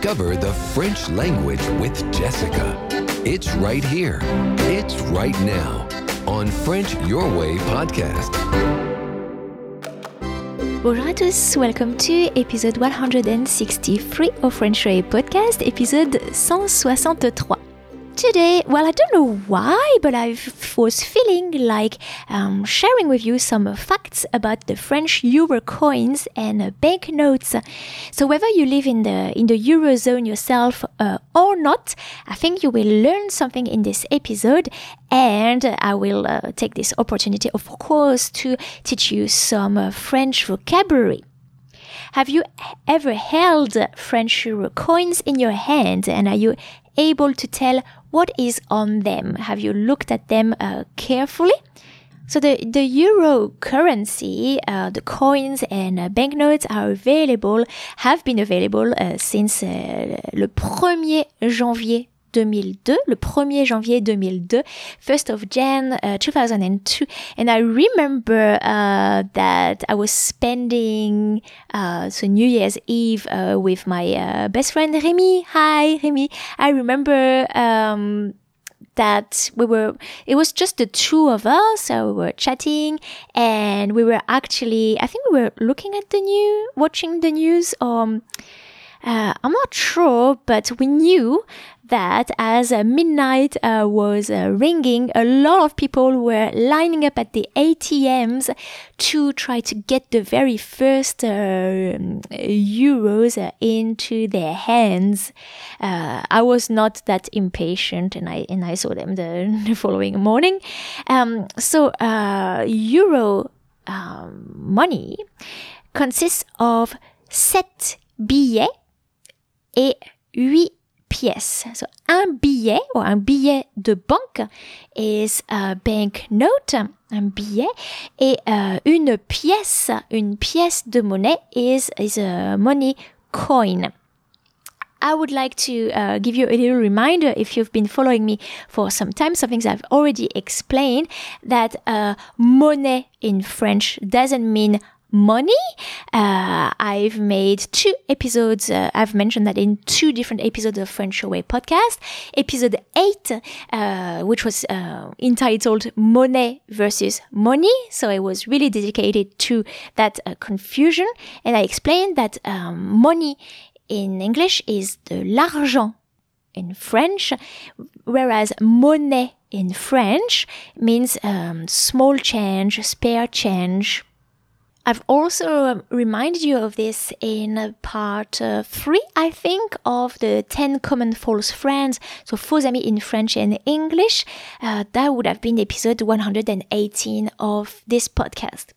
Discover the French language with Jessica. It's right here. It's right now on French Your Way podcast. Bonjour à tous, welcome to episode 163 of French Way podcast, épisode 163. Today, well, I don't know why, but I was feeling like um, sharing with you some facts about the French euro coins and uh, banknotes. So, whether you live in the in the eurozone yourself uh, or not, I think you will learn something in this episode, and I will uh, take this opportunity, of course, to teach you some uh, French vocabulary. Have you ever held French euro coins in your hand and are you able to tell what is on them? Have you looked at them uh, carefully? So the, the euro currency, uh, the coins and uh, banknotes are available, have been available uh, since uh, le 1er janvier 2002, le 1er janvier 2002, 1st of Jan uh, 2002. And I remember uh, that I was spending uh, so New Year's Eve uh, with my uh, best friend Remy. Hi, Remy. I remember um, that we were it was just the two of us so we were chatting and we were actually i think we were looking at the news watching the news um uh, I'm not sure, but we knew that as uh, midnight uh, was uh, ringing, a lot of people were lining up at the ATMs to try to get the very first uh, euros uh, into their hands. I was not that impatient, and I and I saw them the, following morning. Um, so euro um, money consists of 7 billets et 8 pièce. So, un billet ou un billet de banque is a banknote, un billet. Et euh, une pièce, une pièce de monnaie is, is a money coin. I would like to uh, give you a little reminder if you've been following me for some time, something I've already explained that uh, monnaie in French doesn't mean money. Uh, I've made two episodes. Uh, I've mentioned that in two different episodes of French Away podcast. Episode eight, uh, which was uh, entitled "Monnaie versus Money," so it was really dedicated to that uh, confusion, and I explained that um, money in English is the l'argent in French, whereas monnaie in French means um, small change, spare change, I've also um, reminded you of this in part uh, three, I think, of the 10 common false friends. So, faux amis in French and English. Uh, that would have been episode 118 of this podcast.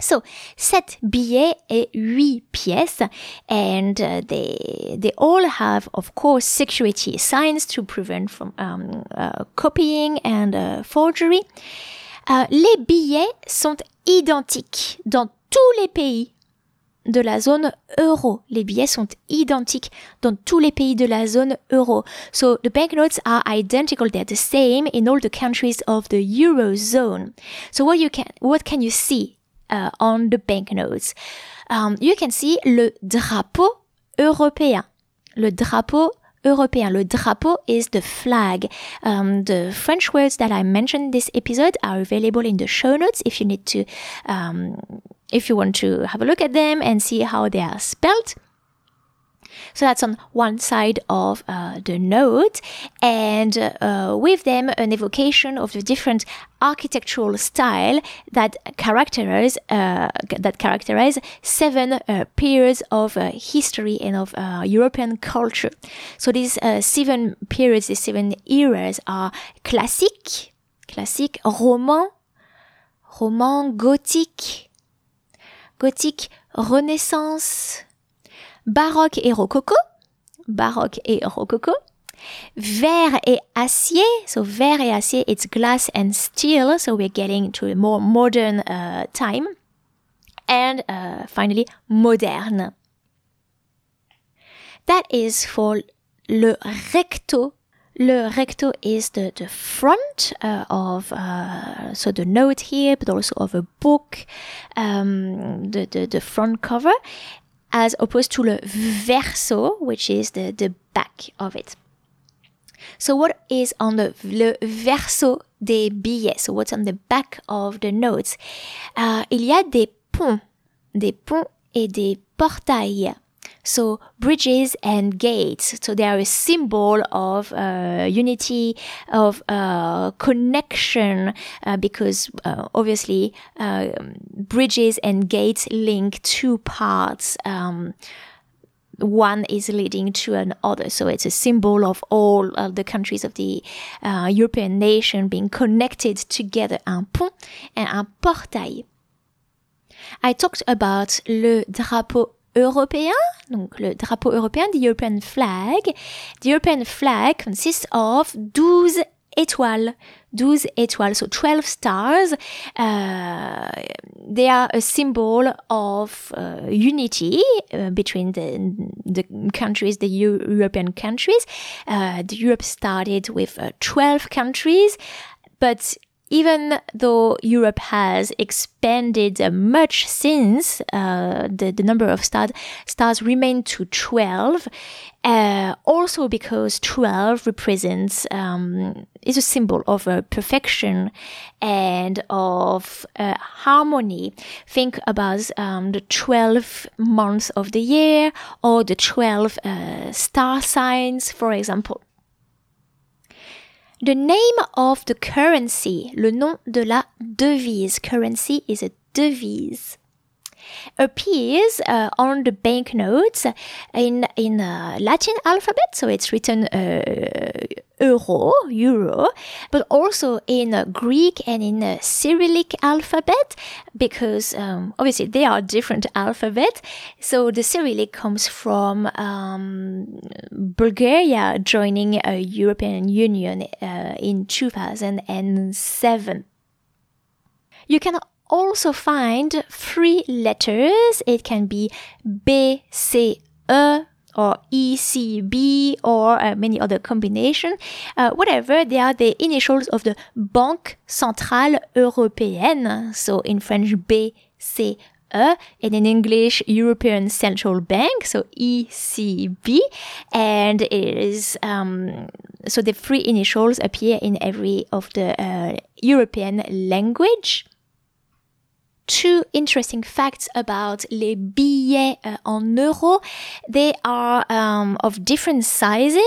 So, sept billets et huit pièces, and uh, they they all have, of course, security signs to prevent from um, uh, copying and uh, forgery. Uh, les billets sont identiques dans tous les pays de la zone euro. Les billets sont identiques dans tous les pays de la zone euro. So the banknotes are identical. They're the same in all the countries of the eurozone. So what you can, what can you see uh, on the banknotes? Um, you can see le drapeau européen. Le drapeau européen. Le drapeau is the flag. Um, the French words that I mentioned this episode are available in the show notes if you need to, um, if you want to have a look at them and see how they are spelled. So that's on one side of uh, the note, and uh, with them an evocation of the different architectural style that characterize uh, that characterize seven uh, periods of uh, history and of uh, European culture. So these seven periods, these seven eras are classique, classique, roman, roman, gothique, gothique, renaissance baroque et rococo, baroque et rococo, verre et acier, so verre et acier, it's glass and steel, so we're getting to a more modern uh, time, and uh, finally moderne. That is for le recto. Le recto is the, the front uh, of uh, so the note here, but also of a book, um, the, the the front cover, as opposed to le verso, which is the, the back of it. So what is on the le verso des billets? So what's on the back of the notes? Uh, il y a des ponts, des ponts et des portails. So bridges and gates. So they are a symbol of uh, unity, of uh, connection, uh, because uh, obviously uh, bridges and gates link two parts. Um, one is leading to another. So it's a symbol of all of the countries of the uh, European nation being connected together. Un pont and un portail. I talked about le drapeau européen, donc le drapeau européen, the European flag. The European flag consists of 12 étoiles. 12 étoiles, so 12 stars. Uh, they are a symbol of uh, unity uh, between the, the countries, the Euro European countries. Uh, the Europe started with uh, 12 countries, but even though Europe has expanded much since, uh, the, the number of star, stars remain to 12. Uh, also because 12 represents, um, is a symbol of uh, perfection and of uh, harmony. Think about um, the 12 months of the year or the 12 uh, star signs, for example. The name of the currency, le nom de la devise, currency is a devise, appears uh, on the banknotes in in uh, Latin alphabet, so it's written uh, euro, euro, but also in uh, Greek and in uh, Cyrillic alphabet because um, obviously they are different alphabet. So the Cyrillic comes from um, Bulgaria joining a European Union uh, in 2007. You can also find three letters. It can be B, C, E, or ECB or uh, many other combination. Uh, whatever, they are the initials of the Banque Centrale Européenne. So in French, BCE and in English, European Central Bank, so ECB. And it is, um, so the three initials appear in every of the uh, European language two interesting facts about les billets uh, en euros. They are um, of different sizes.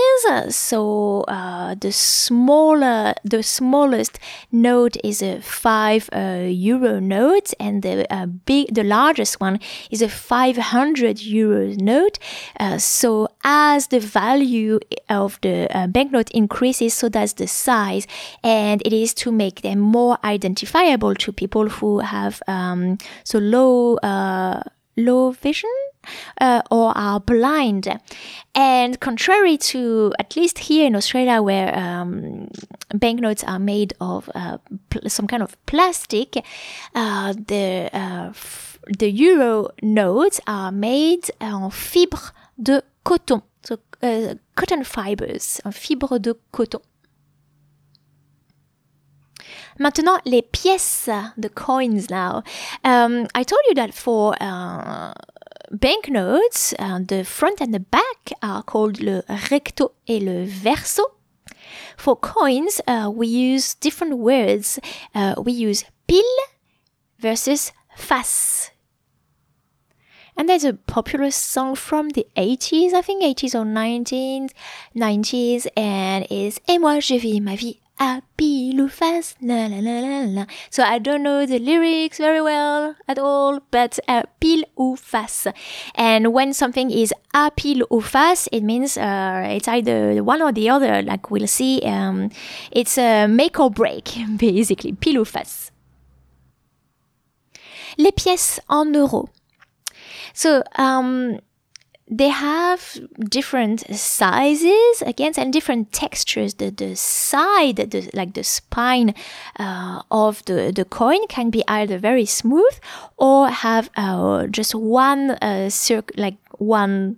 So uh, the smaller, the smallest note is a five uh, euro note, and the uh, big, the largest one is a five hundred euro note. Uh, so as the value of the uh, banknote increases, so does the size, and it is to make them more identifiable to people who have um, so low uh, low vision uh, or are blind. And contrary to at least here in Australia, where um, banknotes are made of uh, some kind of plastic, uh, the uh, the euro notes are made en fibre de coton, so uh, cotton fibers, en fibre de coton. Maintenant, les pièces, the coins now. Um, I told you that for uh, banknotes, uh, the front and the back are called le recto et le verso. For coins, uh, we use different words. Uh, we use pile versus face. And there's a popular song from the 80s, I think 80s or 90s, 90s, and is Et moi je vis ma vie ou face, la la la la la. So I don't know the lyrics very well at all, but uh, pile ou face. And when something is à pile ou face, it means uh, it's either one or the other. Like we'll see, um, it's a make or break, basically, pile ou face. Les pièces en euros. So, um, they have different sizes again and different textures the the side the like the spine uh, of the the coin can be either very smooth or have uh, just one uh, circ like one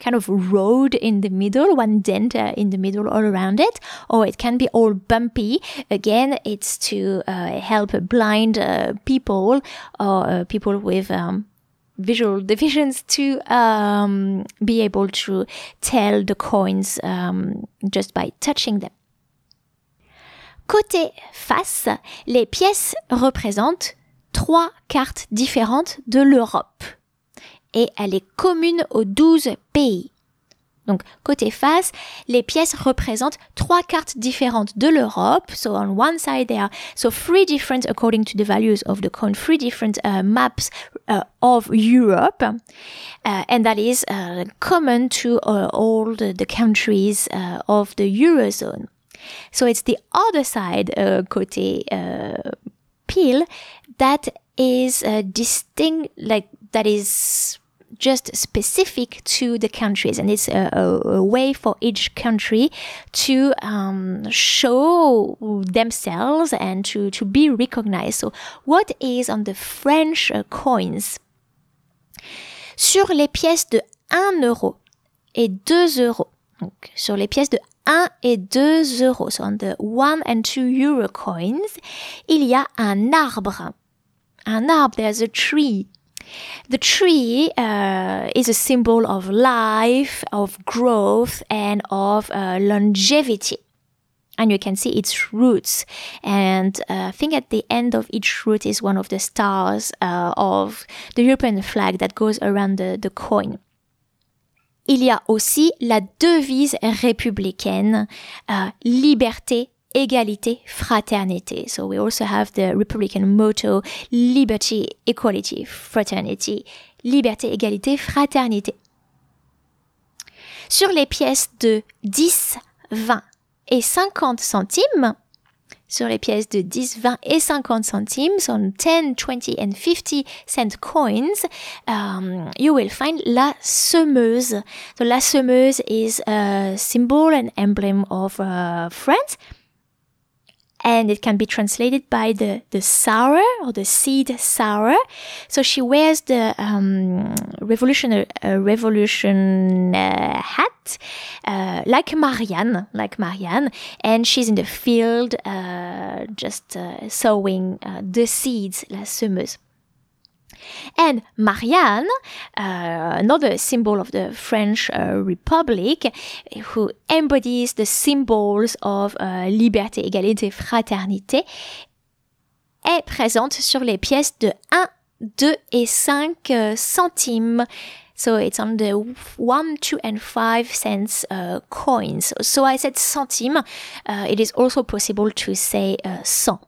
kind of road in the middle, one dent uh, in the middle all around it, or it can be all bumpy. Again, it's to uh, help blind uh, people or uh, people with um, visual divisions to um, be able to tell the coins um, just by touching them. Côté face, les pièces représentent trois cartes différentes de l'Europe et elle est commune aux 12 pays. Donc, côté face, les pièces représentent trois cartes différentes de l'Europe. So, on one side, there are so three different, according to the values of the coin, three different uh, maps uh, of Europe. Uh, and that is uh, common to uh, all the, the countries uh, of the Eurozone. So, it's the other side, côté pile, that is distinct, like, that is just specific to the countries and it's a, a, way for each country to um, show themselves and to, to be recognized. So what is on the French uh, coins? Sur les pièces de 1 euro et 2 euros. Donc, sur les pièces de 1 et 2 euros, so on the 1 and 2 euro coins, il y a un arbre. Un arbre, there's a tree. The tree uh, is a symbol of life, of growth, and of uh, longevity. And you can see its roots. And uh, I think at the end of each root is one of the stars uh, of the European flag that goes around the, the coin. Il y a aussi la devise républicaine, euh, liberté, égalité, fraternité. So we also have the Republican motto liberty, equality, fraternity. Liberté, égalité, fraternité. Sur les pièces de 10, 20 et 50 centimes, sur les pièces de 10, 20 et 50 centimes, on 10, 20 and 50 cent coins, um, you will find la semeuse. So la semeuse is a symbol and emblem of uh, France and it can be translated by the, the sower or the seed sour. So she wears the um, revolution uh, revolution uh, hat uh, like Marianne, like Marianne, and she's in the field uh, just uh, sowing uh, the seeds, la semeuse. And Marianne, uh, another symbol of the French uh, Republic, who embodies the symbols of uh, liberté, égalité, fraternité, est présente sur les pièces de 1, 2 et 5 uh, centimes. So it's on the 1, 2 and 5 cents uh, coins. So I said centime. Uh, it is also possible to say cent.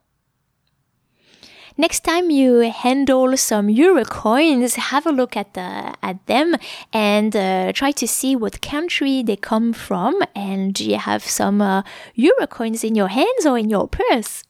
Next time you handle some euro coins, have a look at the, at them and uh, try to see what country they come from. And do you have some uh, euro coins in your hands or in your purse?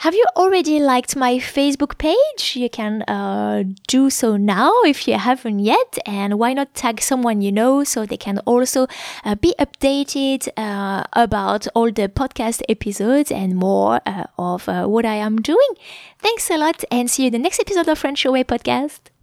Have you already liked my Facebook page? You can uh, do so now if you haven't yet. And why not tag someone you know so they can also uh, be updated uh, about all the podcast episodes and more uh, of uh, what I am doing. Thanks a lot and see you in the next episode of French Your Way podcast.